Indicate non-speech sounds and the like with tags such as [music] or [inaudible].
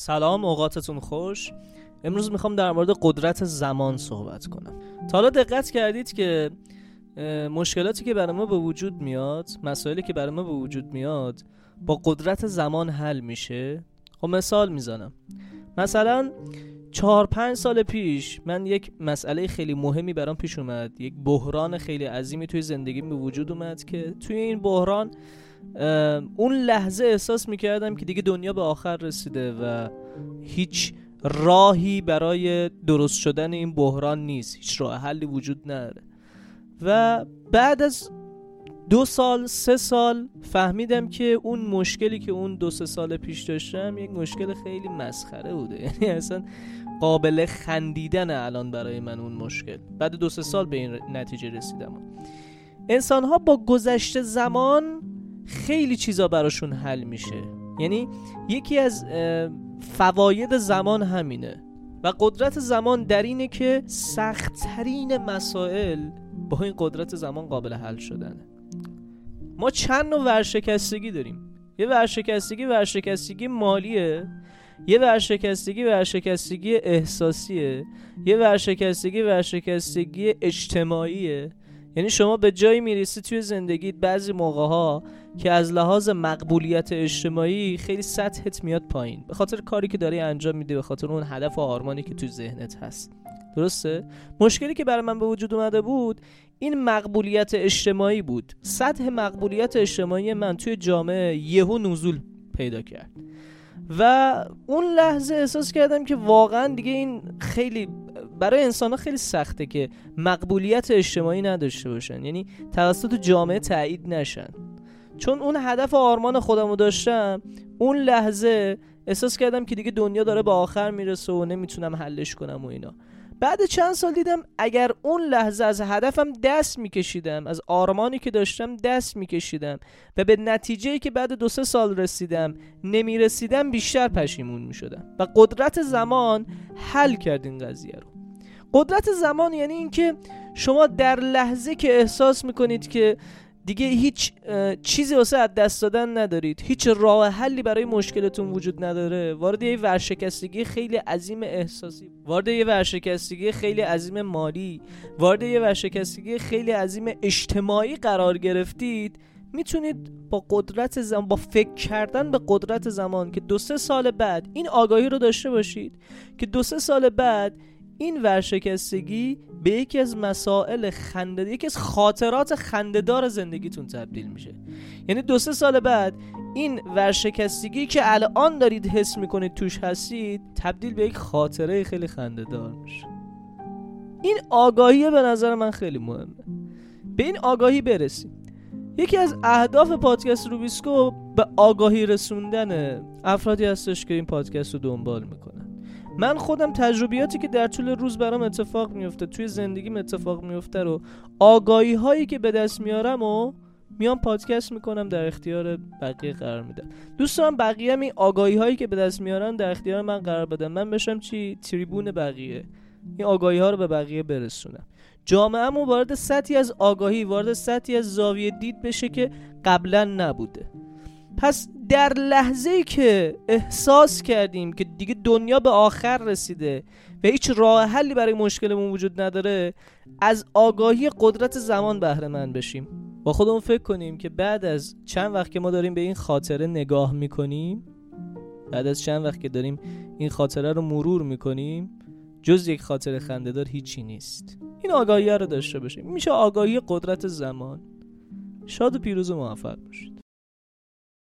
سلام اوقاتتون خوش. امروز می‌خوام در مورد قدرت زمان صحبت کنم. تا حالا دقت کردید که مشکلاتی که برای ما به وجود میاد مسائلی که برای ما به وجود میاد با قدرت زمان حل میشه؟ خب مثال می‌زنم. مثلا چهار پنج سال پیش من یک مسئله خیلی مهمی برام پیش اومد. یک بحران خیلی عظیمی توی زندگیم به وجود اومد که توی این بحران اون لحظه احساس می‌کردم که دیگه دنیا به آخر رسیده و هیچ راهی برای درست شدن این بحران نیست. هیچ راه حلی وجود نداره. و بعد از دو سال سه سال فهمیدم که اون مشکلی که اون دو سه سال پیش داشتم یک مشکل خیلی مسخره بوده. [laughs] یعنی اصلا قابل خندیدن الان برای من اون مشکل. بعد دو سه سال به این نتیجه رسیدم. انسان ها با گذشته زمان خیلی چیزا براشون حل میشه. یعنی یکی از فواید زمان همینه. و قدرت زمان در اینه که سختترین مسائل با این قدرت زمان قابل حل شدنه. ما چند نوع ورشکستگی داریم؟ یه ورشکستگی ورشکستگی مالیه. یه ورشکستگی ورشکستگی احساسیه. یه ورشکستگی ورشکستگی اجتماعیه. یعنی شما به جایی می‌رسی توی زندگیت بعضی موقع ها که از لحاظ مقبولیت اجتماعی خیلی سطحت میاد پایین. به خاطر کاری که داری انجام میده به خاطر اون هدف و آرمانی که توی ذهنت هست. درسته؟ مشکلی که برای من به وجود اومده بود این مقبولیت اجتماعی بود. سطح مقبولیت اجتماعی من توی جامعه یهو نزول پیدا کرد. و اون لحظه احساس کردم که واقعا دیگه این خیلی برای انسان ها خیلی سخته که مقبولیت اجتماعی نداشته باشن. یعنی توسط جامعه تایید نشن. چون اون هدف و آرمان خودمو داشتم اون لحظه احساس کردم که دیگه دنیا داره به آخر می‌رسه و نمی‌تونم حلش کنم و اینا. بعد چند سال دیدم اگر اون لحظه از هدفم دست میکشیدم از آرمانی که داشتم دست میکشیدم و به نتیجه که بعد دو سه سال رسیدم نمی‌رسیدم بیشتر پشیمون می‌شدم. و قدرت زمان حل کرد این قضیه رو. قدرت زمان یعنی اینکه شما در لحظه که احساس می‌کنید که دیگه هیچ چیزی واسه از دست دادن ندارید هیچ راه حلی برای مشکلتون وجود نداره وارد یه ورشکستگی خیلی عظیم احساسی وارد یه ورشکستگی خیلی عظیم مالی وارد یه ورشکستگی خیلی عظیم اجتماعی قرار گرفتید می‌تونید با قدرت زمان با فکر کردن به قدرت زمان که دو سه سال بعد این آگاهی رو داشته باشید که دو سه سال بعد این ورشکستگی به یکی از مسائل خنده یکی از خاطرات خندهدار زندگیتون تبدیل میشه. یعنی دو سه سال بعد این ورشکستگی که الان دارید حس می‌کنید توش هستید تبدیل به یک خاطره خیلی خندهدار میشه. این آگاهی به نظر من خیلی مهمه. به این آگاهی برسیم. یکی از اهداف پادکست روبیسکو به آگاهی رسوندن افرادی هستش که این پادکست رو دنبال می‌کنه. من خودم تجربیاتی که در طول روز برام اتفاق میفته توی زندگیم اتفاق میفته رو آگاهی هایی که به دست میارم و میام پادکست می‌کنم در اختیار بقیه قرار میدم. دوست دارم بقیه هم این آگاهی هایی که به دست میارن در اختیار من قرار بدم من بشم چی؟ تریبون بقیه. این آگاهی ها رو به بقیه برسونم. جامعه وارد سطحی از آگاهی وارد سطحی از زاویه دید بشه که قبلا نبوده. پس در لحظه ای که احساس کردیم که دیگه دنیا به آخر رسیده و هیچ راه حلی برای مشکلمون وجود نداره از آگاهی قدرت زمان بهره من بشیم. با خودمون فکر کنیم که بعد از چند وقت که ما داریم به این خاطره نگاه می‌کنیم بعد از چند وقت که داریم این خاطره رو مرور می‌کنیم جز یک خاطر خندهدار هیچی نیست. این آگاهی رو داشته باشیم. میشه آگاهی قدرت زمان. شاد و پیروز و موفق باشید.